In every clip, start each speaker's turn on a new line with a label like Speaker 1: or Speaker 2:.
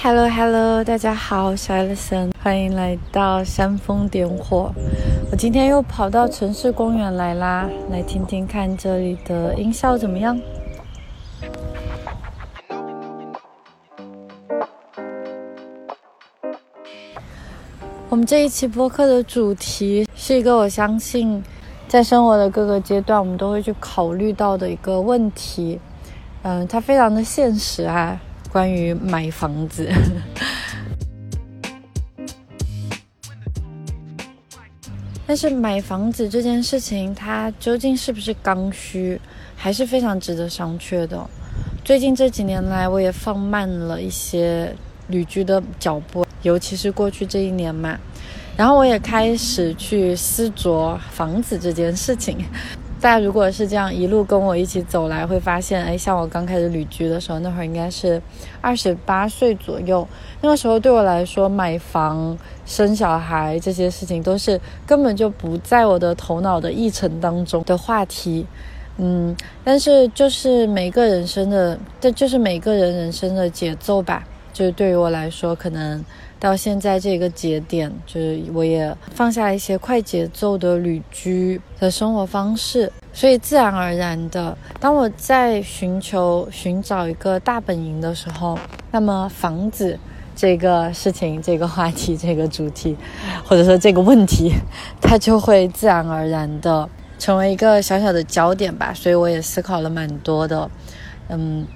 Speaker 1: Hello Hello，大家好，我是 Alison，欢迎来到煽风点火。我今天又跑到城市公园来啦，来听听看这里的音效怎么样。我们这一期播客的主题是一个我相信在生活的各个阶段我们都会去考虑到的一个问题。嗯，它非常的现实啊。关于买房子，但是买房子这件事情，它究竟是不是刚需，还是非常值得商榷的。最近这几年来，我也放慢了一些旅居的脚步，尤其是过去这一年嘛，然后我也开始去思酌房子这件事情。大家如果是这样一路跟我一起走来，会发现，哎，像我刚开始旅居的时候，那会儿应该是二十八岁左右。那个时候对我来说，买房、生小孩这些事情都是根本就不在我的头脑的议程当中的话题。嗯，但是就是每个人生的，这就是每个人人生的节奏吧。就是对于我来说，可能。到现在这个节点，就是我也放下一些快节奏的旅居的生活方式，所以自然而然的，当我在寻求寻找一个大本营的时候，那么房子这个事情、这个话题、这个主题，或者说这个问题，它就会自然而然的成为一个小小的焦点吧。所以我也思考了蛮多的，嗯，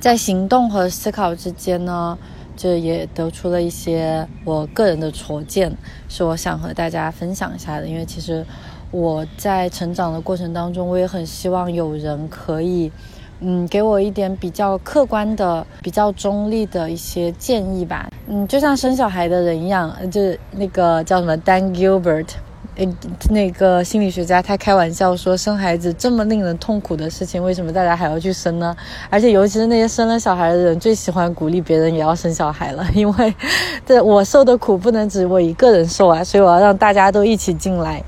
Speaker 1: 在行动和思考之间呢。这也得出了一些我个人的拙见，是我想和大家分享一下的。因为其实我在成长的过程当中，我也很希望有人可以，嗯，给我一点比较客观的、比较中立的一些建议吧。嗯，就像生小孩的人一样，就是那个叫什么 Dan Gilbert。那个心理学家他开玩笑说，生孩子这么令人痛苦的事情，为什么大家还要去生呢？而且尤其是那些生了小孩的人，最喜欢鼓励别人也要生小孩了，因为这我受的苦不能只我一个人受啊，所以我要让大家都一起进来。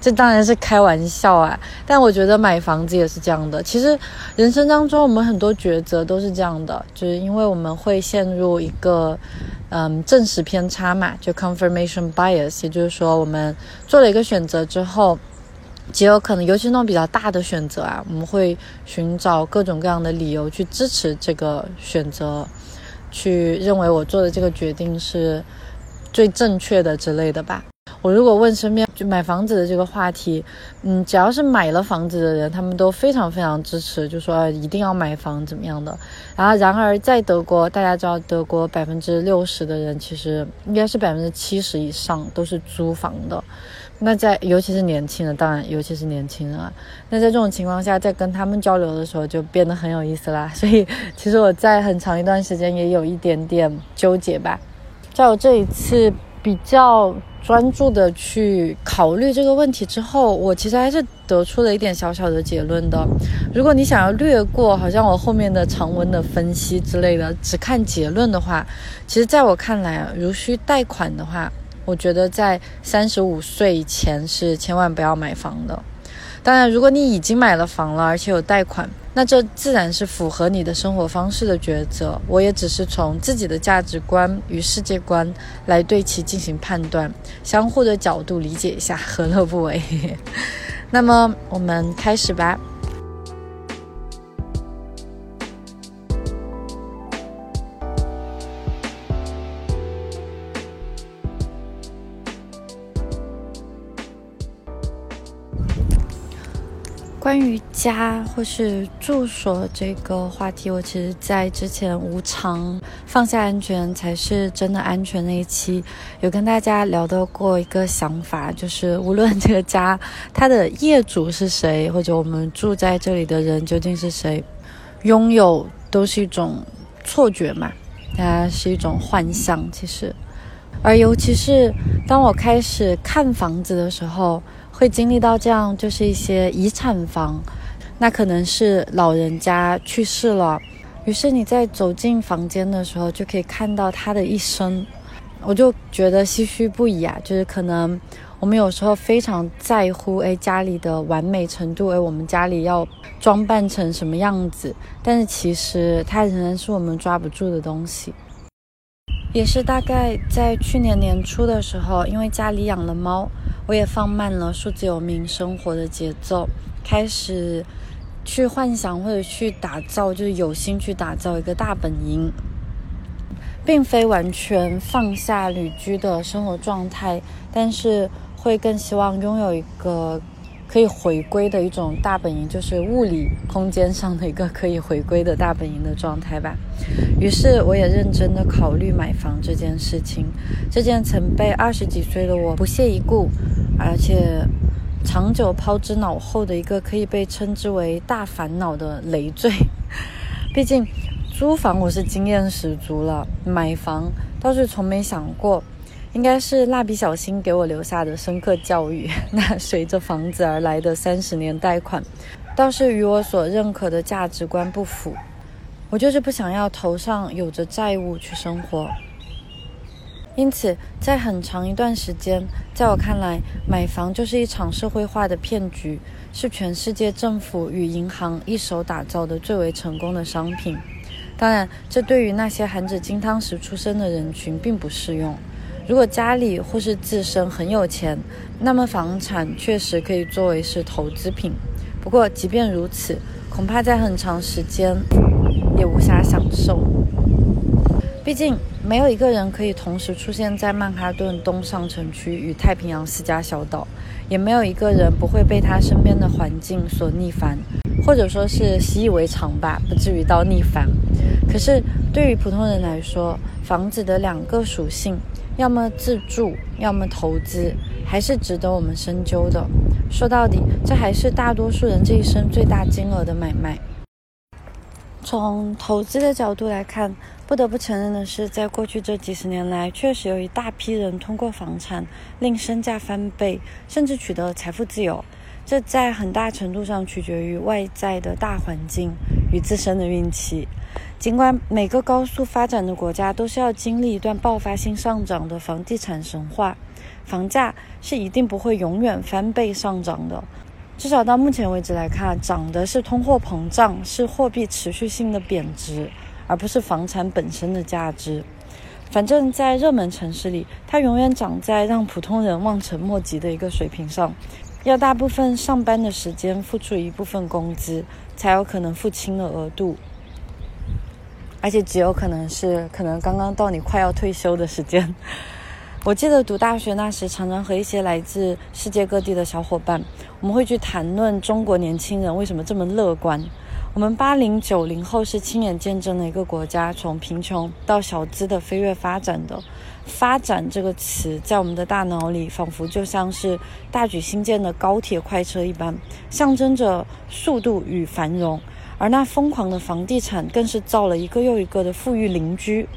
Speaker 1: 这当然是开玩笑啊，但我觉得买房子也是这样的。其实人生当中我们很多抉择都是这样的，就是因为我们会陷入一个。嗯，证实偏差嘛，就 confirmation bias，也就是说，我们做了一个选择之后，极有可能，尤其那种比较大的选择啊，我们会寻找各种各样的理由去支持这个选择，去认为我做的这个决定是最正确的之类的吧。我如果问身边就买房子的这个话题，嗯，只要是买了房子的人，他们都非常非常支持，就说一定要买房怎么样的。然后，然而在德国，大家知道德国百分之六十的人其实应该是百分之七十以上都是租房的。那在尤其是年轻人，当然尤其是年轻人啊。那在这种情况下，在跟他们交流的时候就变得很有意思啦。所以，其实我在很长一段时间也有一点点纠结吧。在我这一次比较。专注的去考虑这个问题之后，我其实还是得出了一点小小的结论的。如果你想要略过，好像我后面的长文的分析之类的，只看结论的话，其实在我看来，如需贷款的话，我觉得在三十五岁以前是千万不要买房的。当然，如果你已经买了房了，而且有贷款。那这自然是符合你的生活方式的抉择。我也只是从自己的价值观与世界观来对其进行判断，相互的角度理解一下，何乐不为？那么我们开始吧。关于家或是住所这个话题，我其实，在之前无偿放下安全才是真的安全那一期，有跟大家聊到过一个想法，就是无论这个家它的业主是谁，或者我们住在这里的人究竟是谁，拥有都是一种错觉嘛，它是一种幻象。其实，而尤其是当我开始看房子的时候。会经历到这样，就是一些遗产房，那可能是老人家去世了，于是你在走进房间的时候，就可以看到他的一生，我就觉得唏嘘不已啊。就是可能我们有时候非常在乎，哎，家里的完美程度，哎，我们家里要装扮成什么样子，但是其实它仍然是我们抓不住的东西。也是大概在去年年初的时候，因为家里养了猫，我也放慢了数字游民生活的节奏，开始去幻想或者去打造，就是有心去打造一个大本营，并非完全放下旅居的生活状态，但是会更希望拥有一个。可以回归的一种大本营，就是物理空间上的一个可以回归的大本营的状态吧。于是，我也认真的考虑买房这件事情。这件曾被二十几岁的我不屑一顾，而且长久抛之脑后的一个可以被称之为大烦恼的累赘。毕竟，租房我是经验十足了，买房倒是从没想过。应该是蜡笔小新给我留下的深刻教育。那随着房子而来的三十年贷款，倒是与我所认可的价值观不符。我就是不想要头上有着债务去生活。因此，在很长一段时间，在我看来，买房就是一场社会化的骗局，是全世界政府与银行一手打造的最为成功的商品。当然，这对于那些含着金汤匙出生的人群并不适用。如果家里或是自身很有钱，那么房产确实可以作为是投资品。不过，即便如此，恐怕在很长时间也无暇享受。毕竟，没有一个人可以同时出现在曼哈顿东上城区与太平洋四家小岛，也没有一个人不会被他身边的环境所逆反，或者说是习以为常吧，不至于到逆反。可是，对于普通人来说，房子的两个属性。要么自住，要么投资，还是值得我们深究的。说到底，这还是大多数人这一生最大金额的买卖。从投资的角度来看，不得不承认的是，在过去这几十年来，确实有一大批人通过房产令身价翻倍，甚至取得财富自由。这在很大程度上取决于外在的大环境与自身的运气。尽管每个高速发展的国家都是要经历一段爆发性上涨的房地产神话，房价是一定不会永远翻倍上涨的。至少到目前为止来看，涨的是通货膨胀，是货币持续性的贬值，而不是房产本身的价值。反正，在热门城市里，它永远长在让普通人望尘莫及的一个水平上。要大部分上班的时间付出一部分工资，才有可能付清的额度，而且极有可能是可能刚刚到你快要退休的时间。我记得读大学那时，常常和一些来自世界各地的小伙伴，我们会去谈论中国年轻人为什么这么乐观。我们八零九零后是亲眼见证了一个国家从贫穷到小资的飞跃发展的。发展这个词在我们的大脑里，仿佛就像是大举新建的高铁快车一般，象征着速度与繁荣。而那疯狂的房地产，更是造了一个又一个的富裕邻居。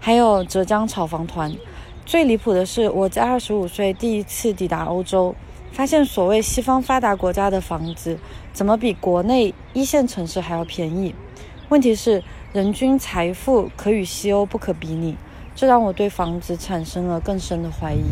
Speaker 1: 还有浙江炒房团。最离谱的是，我在二十五岁第一次抵达欧洲，发现所谓西方发达国家的房子，怎么比国内一线城市还要便宜？问题是，人均财富可与西欧不可比拟。这让我对房子产生了更深的怀疑。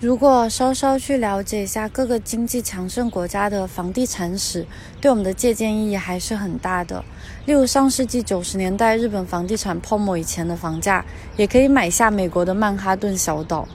Speaker 1: 如果稍稍去了解一下各个经济强盛国家的房地产史，对我们的借鉴意义还是很大的。例如，上世纪九十年代日本房地产泡沫以前的房价，也可以买下美国的曼哈顿小岛。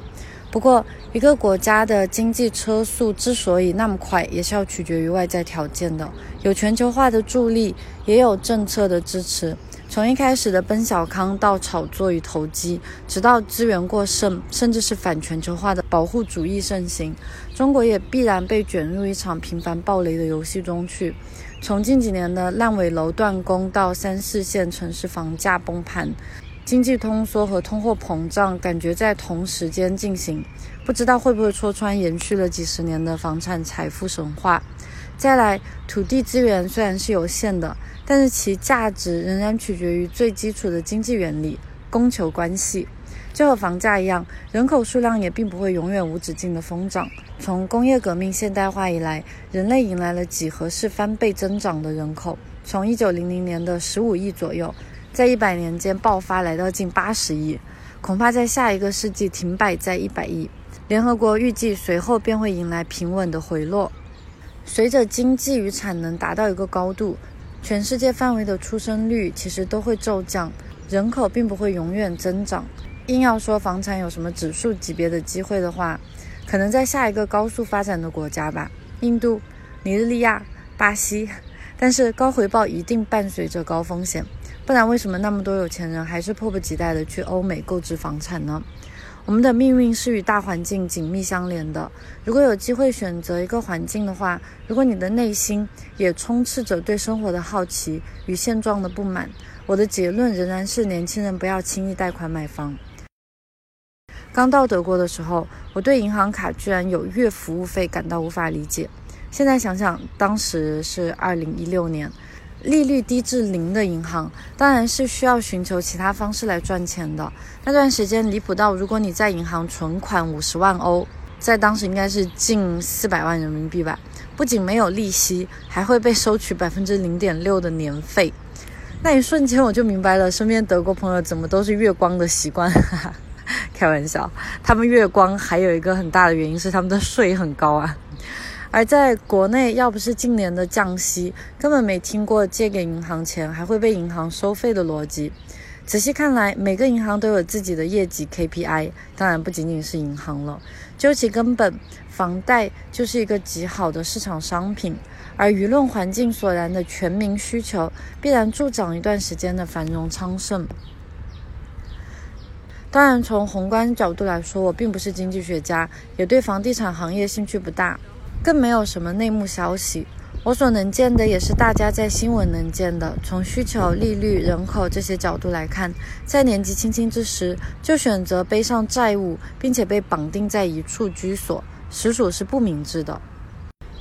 Speaker 1: 不过，一个国家的经济车速之所以那么快，也是要取决于外在条件的。有全球化的助力，也有政策的支持。从一开始的奔小康到炒作与投机，直到资源过剩，甚至是反全球化的保护主义盛行，中国也必然被卷入一场频繁暴雷的游戏中去。从近几年的烂尾楼断供到三四线城市房价崩盘。经济通缩和通货膨胀感觉在同时间进行，不知道会不会戳穿延续了几十年的房产财富神话。再来，土地资源虽然是有限的，但是其价值仍然取决于最基础的经济原理——供求关系。就和房价一样，人口数量也并不会永远无止境的疯涨。从工业革命现代化以来，人类迎来了几何式翻倍增长的人口，从一九零零年的十五亿左右。在一百年间爆发，来到近八十亿，恐怕在下一个世纪停摆在一百亿。联合国预计随后便会迎来平稳的回落。随着经济与产能达到一个高度，全世界范围的出生率其实都会骤降，人口并不会永远增长。硬要说房产有什么指数级别的机会的话，可能在下一个高速发展的国家吧，印度、尼日利亚、巴西。但是高回报一定伴随着高风险，不然为什么那么多有钱人还是迫不及待的去欧美购置房产呢？我们的命运是与大环境紧密相连的。如果有机会选择一个环境的话，如果你的内心也充斥着对生活的好奇与现状的不满，我的结论仍然是：年轻人不要轻易贷款买房。刚到德国的时候，我对银行卡居然有月服务费感到无法理解。现在想想，当时是二零一六年。利率低至零的银行，当然是需要寻求其他方式来赚钱的。那段时间离谱到，如果你在银行存款五十万欧，在当时应该是近四百万人民币吧，不仅没有利息，还会被收取百分之零点六的年费。那一瞬间我就明白了，身边德国朋友怎么都是月光的习惯。开玩笑，他们月光还有一个很大的原因是他们的税很高啊。而在国内，要不是近年的降息，根本没听过借给银行钱还会被银行收费的逻辑。仔细看来，每个银行都有自己的业绩 KPI，当然不仅仅是银行了。究其根本，房贷就是一个极好的市场商品，而舆论环境所然的全民需求，必然助长一段时间的繁荣昌盛。当然，从宏观角度来说，我并不是经济学家，也对房地产行业兴趣不大。更没有什么内幕消息，我所能见的也是大家在新闻能见的。从需求、利率、人口这些角度来看，在年纪轻轻之时就选择背上债务，并且被绑定在一处居所，实属是不明智的。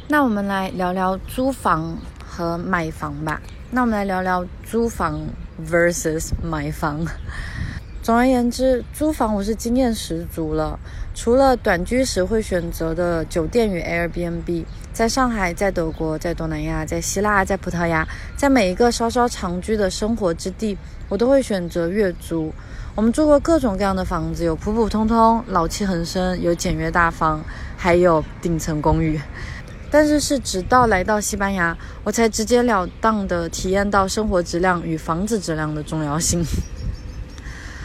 Speaker 1: 那我们来聊聊租房和买房吧。那我们来聊聊租房 versus 买房。总而言之，租房我是经验十足了。除了短居时会选择的酒店与 Airbnb，在上海、在德国、在东南亚、在希腊、在葡萄牙，在每一个稍稍长居的生活之地，我都会选择月租。我们住过各种各样的房子，有普普通通、老气横生，有简约大方，还有顶层公寓。但是是直到来到西班牙，我才直截了当地体验到生活质量与房子质量的重要性。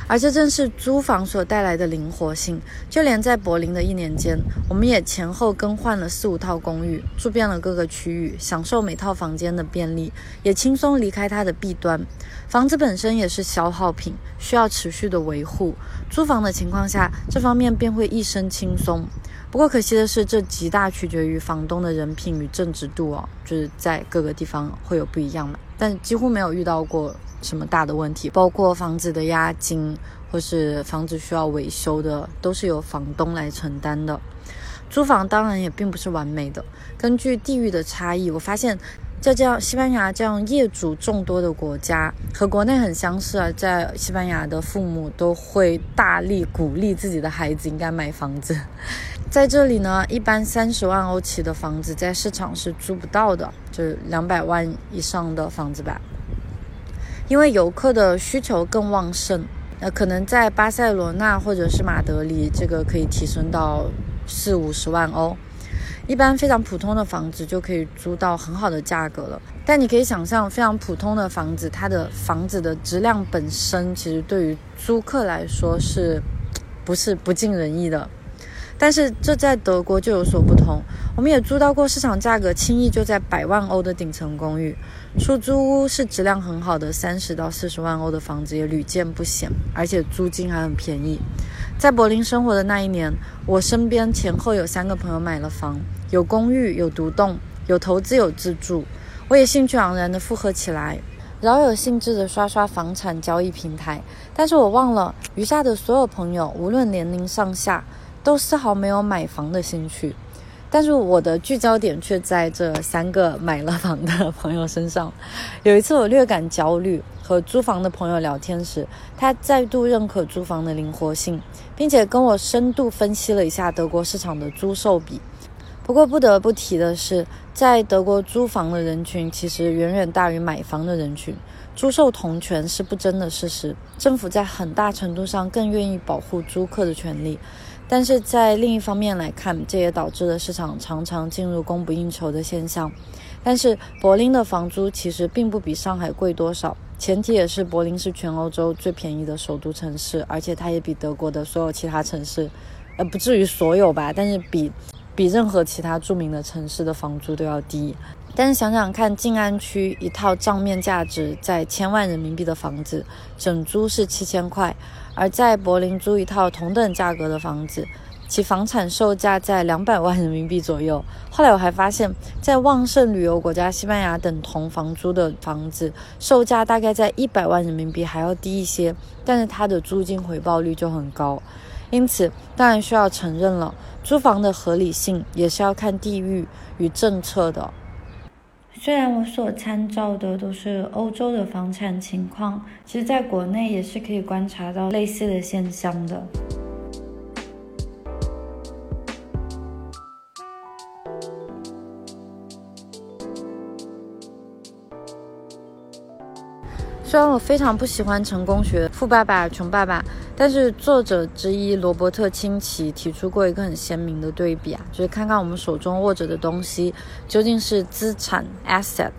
Speaker 1: 而这正是租房所带来的灵活性。就连在柏林的一年间，我们也前后更换了四五套公寓，住遍了各个区域，享受每套房间的便利，也轻松离开它的弊端。房子本身也是消耗品，需要持续的维护。租房的情况下，这方面便会一身轻松。不过可惜的是，这极大取决于房东的人品与正直度哦，就是在各个地方会有不一样嘛。但几乎没有遇到过。什么大的问题，包括房子的押金，或是房子需要维修的，都是由房东来承担的。租房当然也并不是完美的。根据地域的差异，我发现，在这样西班牙这样业主众多的国家，和国内很相似啊。在西班牙的父母都会大力鼓励自己的孩子应该买房子。在这里呢，一般三十万欧起的房子在市场是租不到的，就是两百万以上的房子吧。因为游客的需求更旺盛，那可能在巴塞罗那或者是马德里，这个可以提升到四五十万欧。一般非常普通的房子就可以租到很好的价格了。但你可以想象，非常普通的房子，它的房子的质量本身其实对于租客来说是，不是不尽人意的。但是这在德国就有所不同。我们也租到过市场价格轻易就在百万欧的顶层公寓，出租屋是质量很好的三十到四十万欧的房子也屡见不鲜，而且租金还很便宜。在柏林生活的那一年，我身边前后有三个朋友买了房，有公寓，有独栋，有投资，有自住。我也兴趣盎然地附和起来，饶有兴致地刷刷房产交易平台。但是我忘了，余下的所有朋友，无论年龄上下。都丝毫没有买房的兴趣，但是我的聚焦点却在这三个买了房的朋友身上。有一次我略感焦虑，和租房的朋友聊天时，他再度认可租房的灵活性，并且跟我深度分析了一下德国市场的租售比。不过不得不提的是，在德国租房的人群其实远远大于买房的人群，租售同权是不争的事实。政府在很大程度上更愿意保护租客的权利。但是在另一方面来看，这也导致了市场常常进入供不应求的现象。但是柏林的房租其实并不比上海贵多少，前提也是柏林是全欧洲最便宜的首都城市，而且它也比德国的所有其他城市，呃，不至于所有吧，但是比 比任何其他著名的城市的房租都要低。但是想想看，静安区一套账面价值在千万人民币的房子，整租是七千块；而在柏林租一套同等价格的房子，其房产售价在两百万人民币左右。后来我还发现，在旺盛旅游国家西班牙等同房租的房子，售价大概在一百万人民币还要低一些，但是它的租金回报率就很高。因此，当然需要承认了，租房的合理性也是要看地域与政策的。虽然我所参照的都是欧洲的房产情况，其实在国内也是可以观察到类似的现象的。虽然我非常不喜欢成功学《富爸爸穷爸爸》，但是作者之一罗伯特清崎提出过一个很鲜明的对比啊，就是看看我们手中握着的东西究竟是资产 （asset），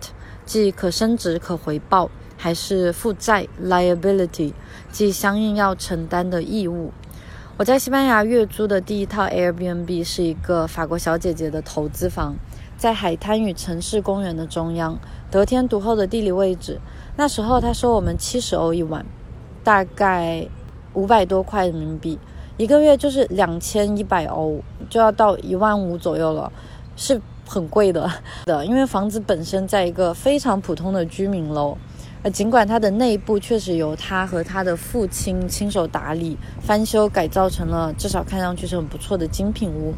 Speaker 1: 即可升值、可回报，还是负债 （liability），即相应要承担的义务。我在西班牙月租的第一套 Airbnb 是一个法国小姐姐的投资房，在海滩与城市公园的中央，得天独厚的地理位置。那时候她收我们七十欧一晚，大概五百多块人民币，一个月就是两千一百欧，就要到一万五左右了，是很贵的 的。因为房子本身在一个非常普通的居民楼，呃，尽管它的内部确实由他和他的父亲亲手打理、翻修、改造成了至少看上去是很不错的精品屋。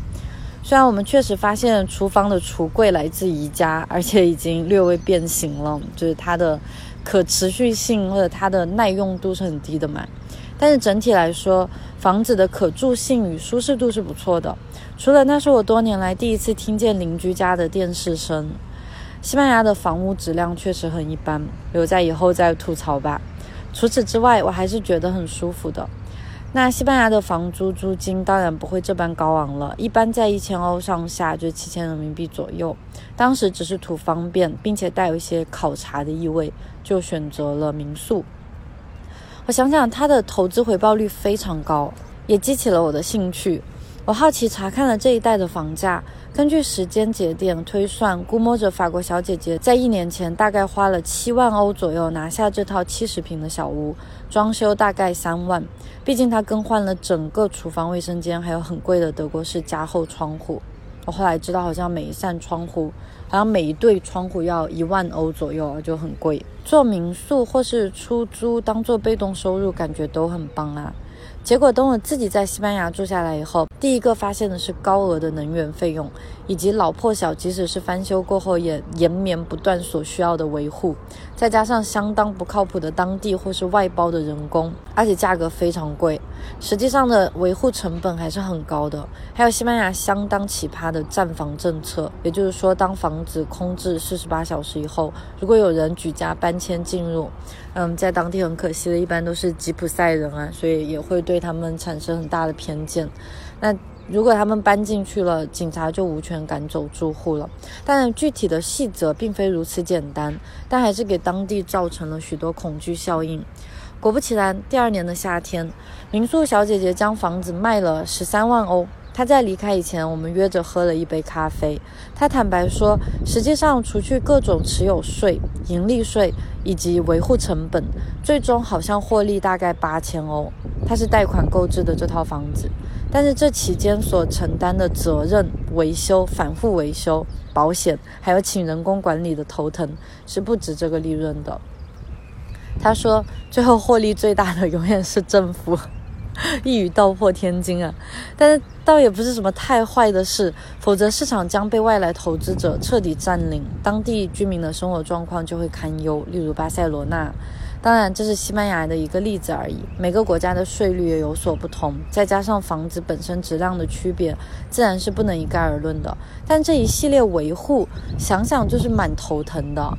Speaker 1: 虽然我们确实发现厨房的橱柜来自宜家，而且已经略微变形了，就是它的。可持续性或者它的耐用度是很低的嘛，但是整体来说，房子的可住性与舒适度是不错的。除了那是我多年来第一次听见邻居家的电视声。西班牙的房屋质量确实很一般，留在以后再吐槽吧。除此之外，我还是觉得很舒服的。那西班牙的房租租金当然不会这般高昂了，一般在一千欧上下，就七千人民币左右。当时只是图方便，并且带有一些考察的意味，就选择了民宿。我想想，它的投资回报率非常高，也激起了我的兴趣。我好奇查看了这一带的房价，根据时间节点推算，估摸着法国小姐姐在一年前大概花了七万欧左右拿下这套七十平的小屋。装修大概三万，毕竟她更换了整个厨房、卫生间，还有很贵的德国式加厚窗户。我后来知道，好像每一扇窗户，好像每一对窗户要一万欧左右，就很贵。做民宿或是出租，当做被动收入，感觉都很棒啊。结果等我自己在西班牙住下来以后，第一个发现的是高额的能源费用，以及老破小，即使是翻修过后也延绵不断所需要的维护，再加上相当不靠谱的当地或是外包的人工，而且价格非常贵，实际上的维护成本还是很高的。还有西班牙相当奇葩的暂房政策，也就是说，当房子空置四十八小时以后，如果有人举家搬迁进入，嗯，在当地很可惜的，一般都是吉普赛人啊，所以也会对。对他们产生很大的偏见。那如果他们搬进去了，警察就无权赶走住户了。当然，具体的细则并非如此简单，但还是给当地造成了许多恐惧效应。果不其然，第二年的夏天，民宿小姐姐将房子卖了十三万欧。她在离开以前，我们约着喝了一杯咖啡。她坦白说，实际上除去各种持有税、盈利税以及维护成本，最终好像获利大概八千欧。她是贷款购置的这套房子，但是这期间所承担的责任、维修、反复维修、保险，还有请人工管理的头疼，是不值这个利润的。他说，最后获利最大的永远是政府，一语道破天惊啊！但是倒也不是什么太坏的事，否则市场将被外来投资者彻底占领，当地居民的生活状况就会堪忧。例如巴塞罗那。当然，这是西班牙的一个例子而已。每个国家的税率也有所不同，再加上房子本身质量的区别，自然是不能一概而论的。但这一系列维护，想想就是蛮头疼的。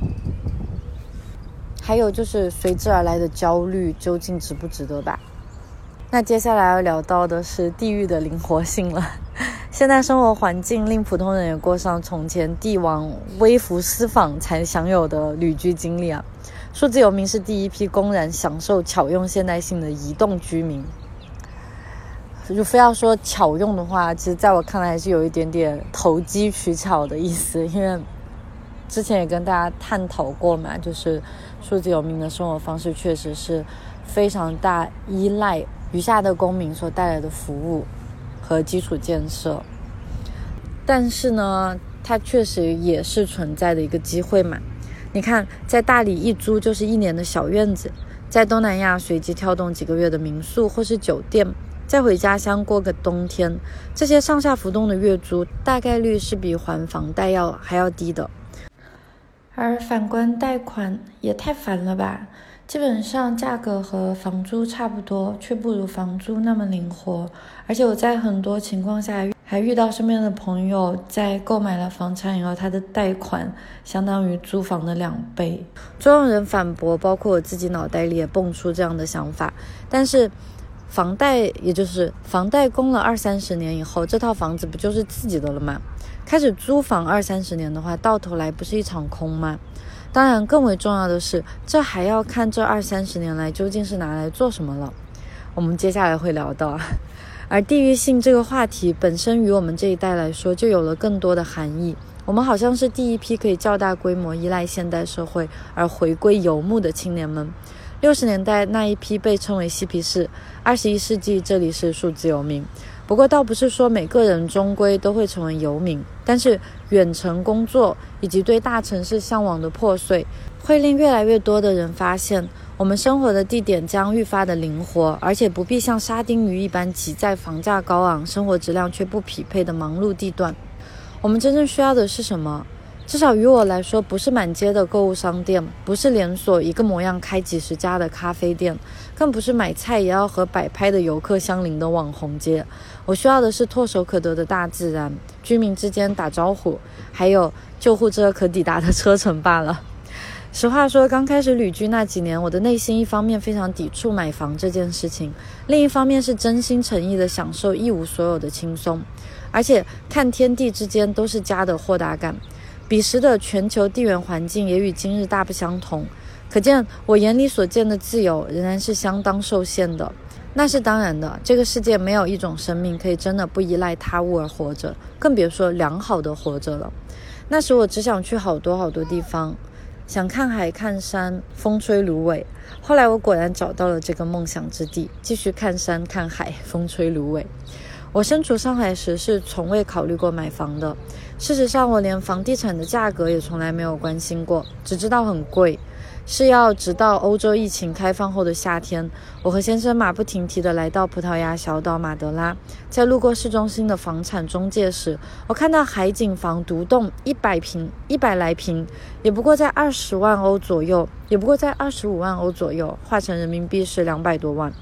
Speaker 1: 还有就是随之而来的焦虑，究竟值不值得吧？那接下来要聊到的是地域的灵活性了。现在生活环境令普通人也过上从前帝王微服私访才享有的旅居经历啊。数字游民是第一批公然享受巧用现代性的移动居民。就非要说巧用的话，其实在我看来还是有一点点投机取巧的意思，因为之前也跟大家探讨过嘛，就是数字游民的生活方式确实是非常大依赖余下的公民所带来的服务和基础建设，但是呢，它确实也是存在的一个机会嘛。你看，在大理一租就是一年的小院子，在东南亚随机跳动几个月的民宿或是酒店，再回家乡过个冬天，这些上下浮动的月租大概率是比还房贷要还要低的。而反观贷款也太烦了吧，基本上价格和房租差不多，却不如房租那么灵活，而且我在很多情况下。还遇到身边的朋友在购买了房产以后，他的贷款相当于租房的两倍。总有人反驳，包括我自己脑袋里也蹦出这样的想法。但是，房贷也就是房贷供了二三十年以后，这套房子不就是自己的了吗？开始租房二三十年的话，到头来不是一场空吗？当然，更为重要的是，这还要看这二三十年来究竟是拿来做什么了。我们接下来会聊到。而地域性这个话题本身与我们这一代来说就有了更多的含义。我们好像是第一批可以较大规模依赖现代社会而回归游牧的青年们。六十年代那一批被称为嬉皮士，二十一世纪这里是数字游民。不过倒不是说每个人终归都会成为游民，但是远程工作以及对大城市向往的破碎，会令越来越多的人发现。我们生活的地点将愈发的灵活，而且不必像沙丁鱼一般挤在房价高昂、生活质量却不匹配的忙碌地段。我们真正需要的是什么？至少于我来说，不是满街的购物商店，不是连锁一个模样开几十家的咖啡店，更不是买菜也要和摆拍的游客相邻的网红街。我需要的是唾手可得的大自然，居民之间打招呼，还有救护车可抵达的车程罢了。实话说，刚开始旅居那几年，我的内心一方面非常抵触买房这件事情，另一方面是真心诚意的享受一无所有的轻松，而且看天地之间都是家的豁达感。彼时的全球地缘环境也与今日大不相同，可见我眼里所见的自由仍然是相当受限的。那是当然的，这个世界没有一种生命可以真的不依赖他物而活着，更别说良好的活着了。那时我只想去好多好多地方。想看海看山，风吹芦苇。后来我果然找到了这个梦想之地，继续看山看海，风吹芦苇。我身处上海时是从未考虑过买房的，事实上我连房地产的价格也从来没有关心过，只知道很贵。是要直到欧洲疫情开放后的夏天，我和先生马不停蹄地来到葡萄牙小岛马德拉，在路过市中心的房产中介时，我看到海景房独栋一百平一百来平，也不过在二十万欧左右，也不过在二十五万欧左右，换成人民币是两百多万，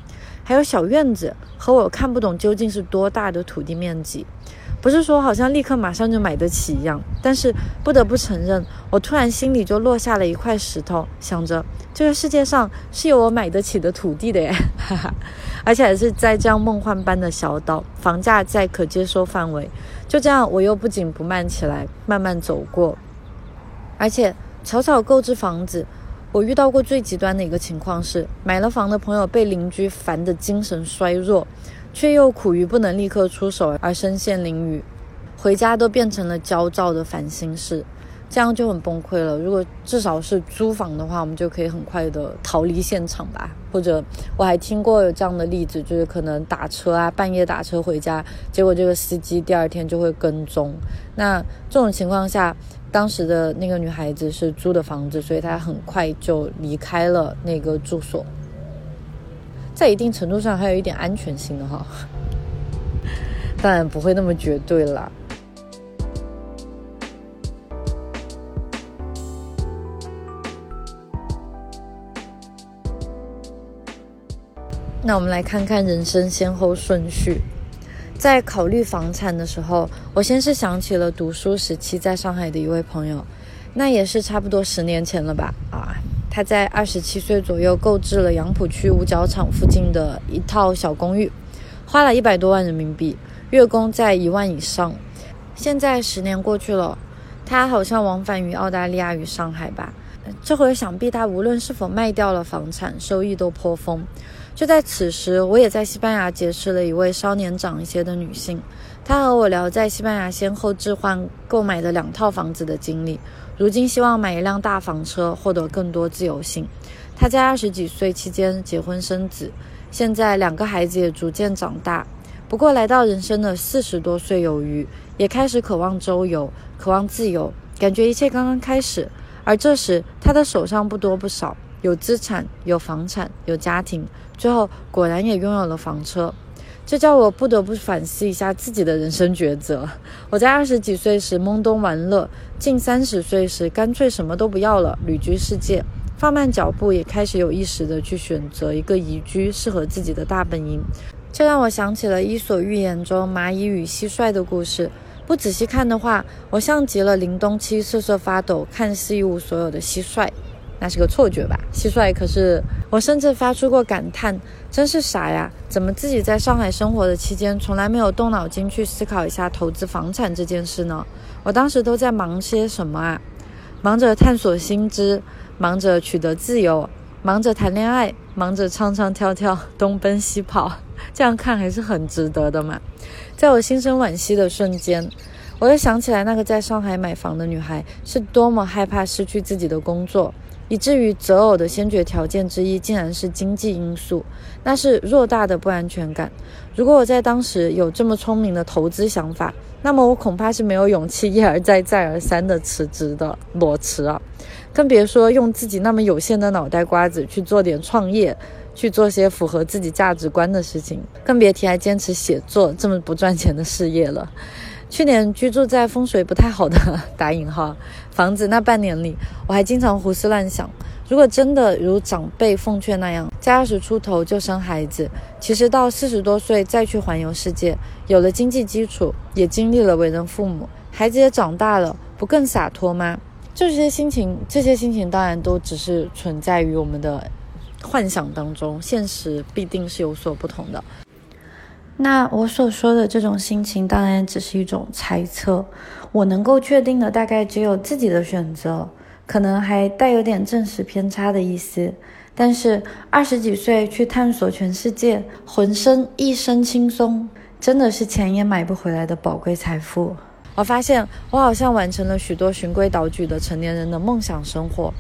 Speaker 1: 还有小院子，和我看不懂究竟是多大的土地面积。不是说好像立刻马上就买得起一样，但是不得不承认，我突然心里就落下了一块石头，想着这个世界上是有我买得起的土地的耶，哈哈，而且还是在这样梦幻般的小岛，房价在可接受范围。就这样，我又不紧不慢起来，慢慢走过，而且草草购置房子。我遇到过最极端的一个情况是，买了房的朋友被邻居烦得精神衰弱。却又苦于不能立刻出手而身陷囹圄，回家都变成了焦躁的烦心事，这样就很崩溃了。如果至少是租房的话，我们就可以很快的逃离现场吧。或者我还听过有这样的例子，就是可能打车啊，半夜打车回家，结果这个司机第二天就会跟踪。那这种情况下，当时的那个女孩子是租的房子，所以她很快就离开了那个住所。在一定程度上还有一点安全性的哈，当然不会那么绝对啦。那我们来看看人生先后顺序。在考虑房产的时候，我先是想起了读书时期在上海的一位朋友，那也是差不多十年前了吧？啊。他在二十七岁左右购置了杨浦区五角场附近的一套小公寓，花了一百多万人民币。月供在一万以上。现在十年过去了，他好像往返于澳大利亚与上海吧。这回想必他无论是否卖掉了房产，收益都颇丰。就在此时，我也在西班牙结识了一位稍年长一些的女性。她和我聊在西班牙先后置换购买的两套房子的经历，如今希望买一辆大房车，获得更多自由性。她在二十几岁期间结婚生子，现在两个孩子也逐渐长大。不过来到人生的四十多岁有余，也开始渴望周游，渴望自由，感觉一切刚刚开始。而这时，她的手上不多不少，有资产，有房产，有家庭。最后果然也拥有了房车，这叫我不得不反思一下自己的人生抉择。我在二十几岁时懵懂玩乐，近三十岁时干脆什么都不要了，旅居世界，放慢脚步，也开始有意识的去选择一个宜居、适合自己的大本营。这让我想起了《伊索寓言》中蚂蚁与蟋蟀的故事。不仔细看的话，我像极了凛冬期瑟瑟发抖、看似一无所有的蟋蟀。那是个错觉吧？蟋蟀可是我甚至发出过感叹：真是傻呀！怎么自己在上海生活的期间，从来没有动脑筋去思考一下投资房产这件事呢？我当时都在忙些什么啊？忙着探索新知，忙着取得自由，忙着谈恋爱，忙着唱唱跳跳，东奔西跑。这样看还是很值得的嘛！在我心生惋惜的瞬间，我又想起来那个在上海买房的女孩是多么害怕失去自己的工作。以至于择偶的先决条件之一，竟然是经济因素，那是偌大的不安全感。如果我在当时有这么聪明的投资想法，那么我恐怕是没有勇气一而再、再而三的辞职的，裸辞啊！更别说用自己那么有限的脑袋瓜子去做点创业，去做些符合自己价值观的事情，更别提还坚持写作这么不赚钱的事业了。去年居住在风水不太好的 打引号房子那半年里，我还经常胡思乱想：如果真的如长辈奉劝那样，在二十出头就生孩子，其实到四十多岁再去环游世界，有了经济基础，也经历了为人父母，孩子也长大了，不更洒脱吗？这些心情，这些心情当然都只是存在于我们的幻想当中，现实必定是有所不同的。那我所说的这种心情，当然只是一种猜测。我能够确定的，大概只有自己的选择，可能还带有点正史偏差的意思。但是二十几岁去探索全世界，浑身一身轻松，真的是钱也买不回来的宝贵财富。我发现，我好像完成了许多循规蹈矩的成年人的梦想生活。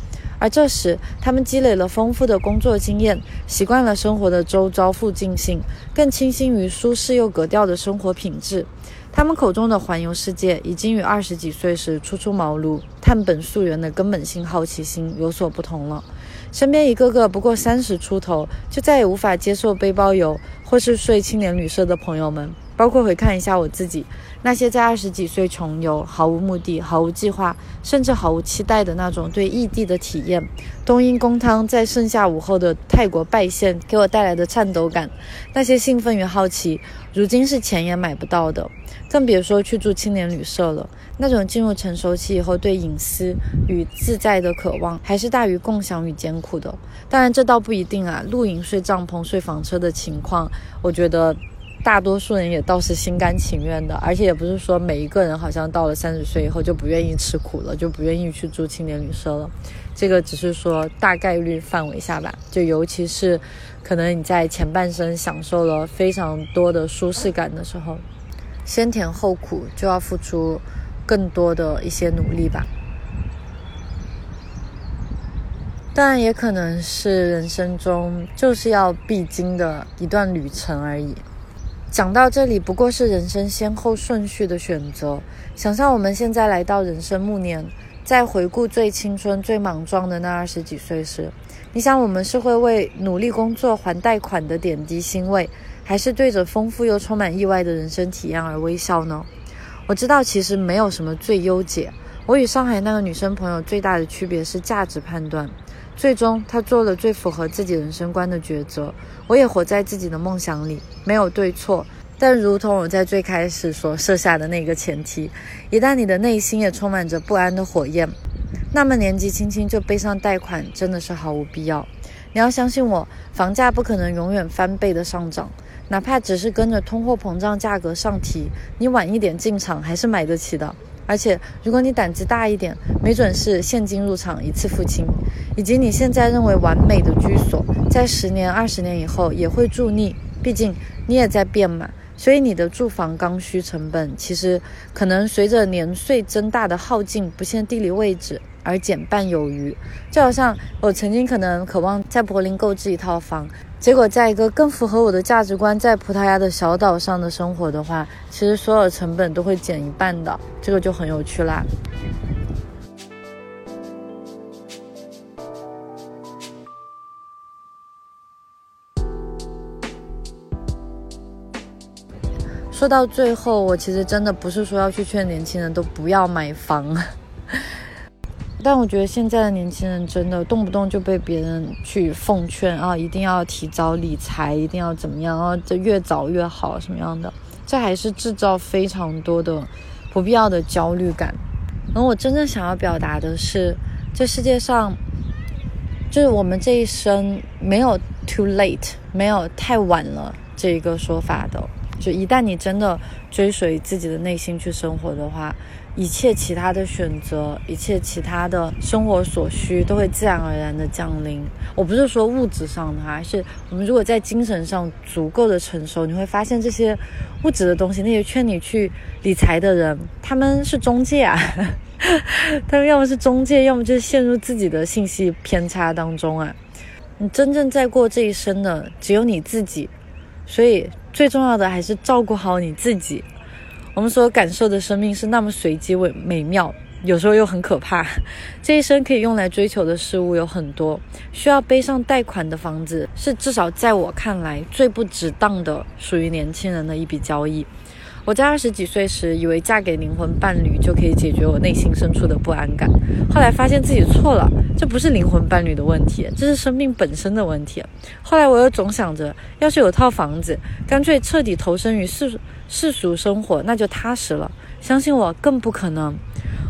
Speaker 1: 而这时，他们积累了丰富的工作经验，习惯了生活的周遭附近性，更倾心于舒适又格调的生活品质。他们口中的环游世界，已经与二十几岁时初出茅庐、探本溯源的根本性好奇心有所不同了。身边一个个不过三十出头，就再也无法接受背包游或是睡青年旅社的朋友们，包括回看一下我自己。那些在二十几岁穷游、毫无目的、毫无计划，甚至毫无期待的那种对异地的体验，冬阴功汤在盛夏午后的泰国拜县给我带来的颤抖感，那些兴奋与好奇，如今是钱也买不到的，更别说去住青年旅社了。那种进入成熟期以后对隐私与自在的渴望，还是大于共享与艰苦的。当然，这倒不一定啊。露营、睡帐篷、睡房车的情况，我觉得。大多数人也倒是心甘情愿的，而且也不是说每一个人好像到了三十岁以后就不愿意吃苦了，就不愿意去住青年旅社了。这个只是说大概率范围下吧，就尤其是可能你在前半生享受了非常多的舒适感的时候，先甜后苦就要付出更多的一些努力吧。当然，也可能是人生中就是要必经的一段旅程而已。讲到这里，不过是人生先后顺序的选择。想象我们现在来到人生暮年，在回顾最青春、最莽撞的那二十几岁时，你想我们是会为努力工作还贷款的点滴欣慰，还是对着丰富又充满意外的人生体验而微笑呢？我知道，其实没有什么最优解。我与上海那个女生朋友最大的区别是价值判断。最终，他做了最符合自己人生观的抉择。我也活在自己的梦想里，没有对错。但如同我在最开始所设下的那个前提，一旦你的内心也充满着不安的火焰，那么年纪轻轻就背上贷款真的是毫无必要。你要相信我，房价不可能永远翻倍的上涨。哪怕只是跟着通货膨胀价格上提，你晚一点进场还是买得起的。而且，如果你胆子大一点，没准是现金入场一次付清，以及你现在认为完美的居所，在十年、二十年以后也会住腻。毕竟你也在变嘛，所以你的住房刚需成本其实可能随着年岁增大的耗尽，不限地理位置而减半有余。就好像我曾经可能渴望在柏林购置一套房。结果，在一个更符合我的价值观，在葡萄牙的小岛上的生活的话，其实所有成本都会减一半的，这个就很有趣啦。说到最后，我其实真的不是说要去劝年轻人都不要买房。但我觉得现在的年轻人真的动不动就被别人去奉劝啊，一定要提早理财，一定要怎么样啊，这越早越好什么样的？这还是制造非常多的不必要的焦虑感。而我真正想要表达的是，这世界上就是我们这一生没有 too late，没有太晚了这一个说法的。就一旦你真的追随自己的内心去生活的话。一切其他的选择，一切其他的生活所需，都会自然而然的降临。我不是说物质上的，而是我们如果在精神上足够的成熟，你会发现这些物质的东西，那些劝你去理财的人，他们是中介啊，他们要么是中介，要么就是陷入自己的信息偏差当中啊。你真正在过这一生的只有你自己，所以最重要的还是照顾好你自己。我们所感受的生命是那么随机、美美妙，有时候又很可怕。这一生可以用来追求的事物有很多，需要背上贷款的房子是至少在我看来最不值当的属于年轻人的一笔交易。我在二十几岁时，以为嫁给灵魂伴侣就可以解决我内心深处的不安感。后来发现自己错了，这不是灵魂伴侣的问题，这是生命本身的问题。后来我又总想着，要是有套房子，干脆彻底投身于世世俗生活，那就踏实了。相信我，更不可能。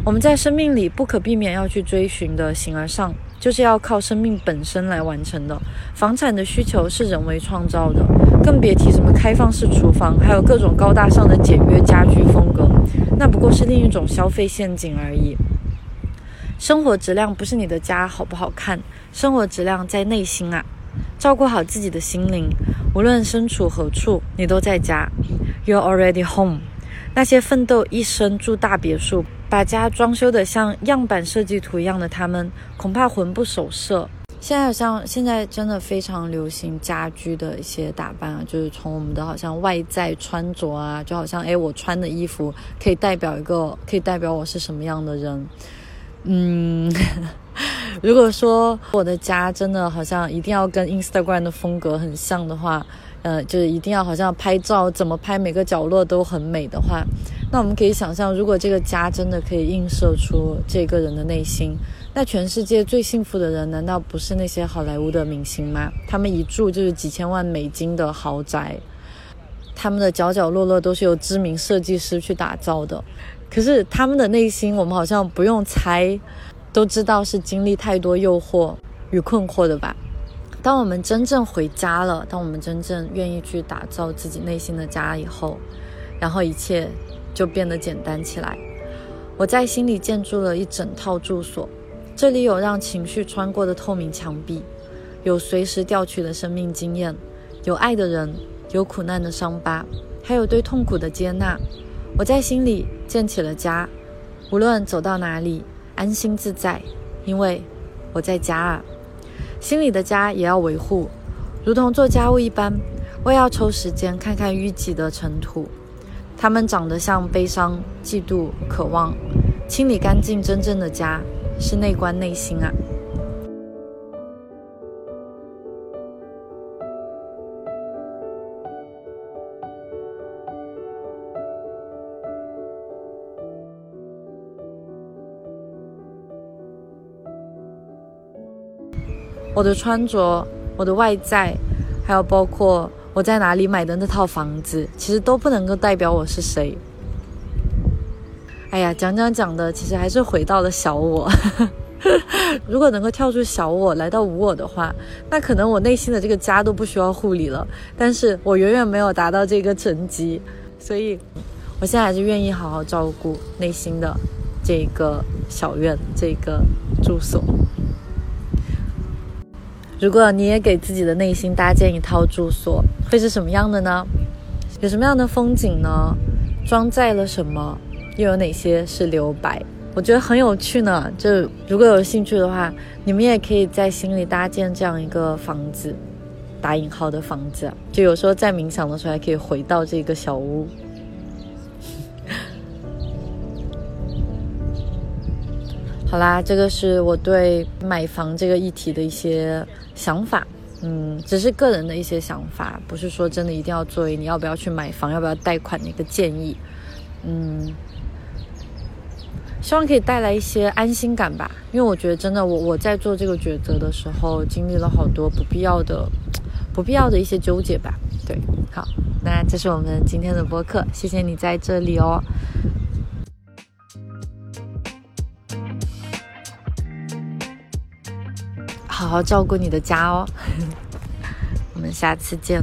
Speaker 1: 我们在生命里不可避免要去追寻的形而上。就是要靠生命本身来完成的。房产的需求是人为创造的，更别提什么开放式厨房，还有各种高大上的简约家居风格，那不过是另一种消费陷阱而已。生活质量不是你的家好不好看，生活质量在内心啊！照顾好自己的心灵，无论身处何处，你都在家。You're already home。那些奋斗一生住大别墅。把家装修的像样板设计图一样的他们，恐怕魂不守舍。现在好像现在真的非常流行家居的一些打扮啊，就是从我们的好像外在穿着啊，就好像哎，我穿的衣服可以代表一个，可以代表我是什么样的人。嗯，如果说我的家真的好像一定要跟 Instagram 的风格很像的话。呃，就是一定要好像拍照怎么拍每个角落都很美的话，那我们可以想象，如果这个家真的可以映射出这个人的内心，那全世界最幸福的人难道不是那些好莱坞的明星吗？他们一住就是几千万美金的豪宅，他们的角角落落都是由知名设计师去打造的，可是他们的内心，我们好像不用猜，都知道是经历太多诱惑与困惑的吧。当我们真正回家了，当我们真正愿意去打造自己内心的家以后，然后一切就变得简单起来。我在心里建筑了一整套住所，这里有让情绪穿过的透明墙壁，有随时调取的生命经验，有爱的人，有苦难的伤疤，还有对痛苦的接纳。我在心里建起了家，无论走到哪里，安心自在，因为我在家啊。心里的家也要维护，如同做家务一般，我也要抽时间看看淤积的尘土，它们长得像悲伤、嫉妒、渴望。清理干净真正的家，是内观内心啊。我的穿着，我的外在，还有包括我在哪里买的那套房子，其实都不能够代表我是谁。哎呀，讲讲讲的，其实还是回到了小我。如果能够跳出小我来到无我的话，那可能我内心的这个家都不需要护理了。但是我远远没有达到这个层级，所以我现在还是愿意好好照顾内心的这个小院，这个住所。如果你也给自己的内心搭建一套住所，会是什么样的呢？有什么样的风景呢？装载了什么？又有哪些是留白？我觉得很有趣呢。就如果有兴趣的话，你们也可以在心里搭建这样一个房子，打引号的房子。就有时候在冥想的时候，还可以回到这个小屋。好啦，这个是我对买房这个议题的一些想法，嗯，只是个人的一些想法，不是说真的一定要作为你要不要去买房、要不要贷款的一个建议，嗯，希望可以带来一些安心感吧。因为我觉得真的，我我在做这个抉择的时候，经历了好多不必要的、不必要的一些纠结吧。对，好，那这是我们今天的播客，谢谢你在这里哦。好好照顾你的家哦，我们下次见。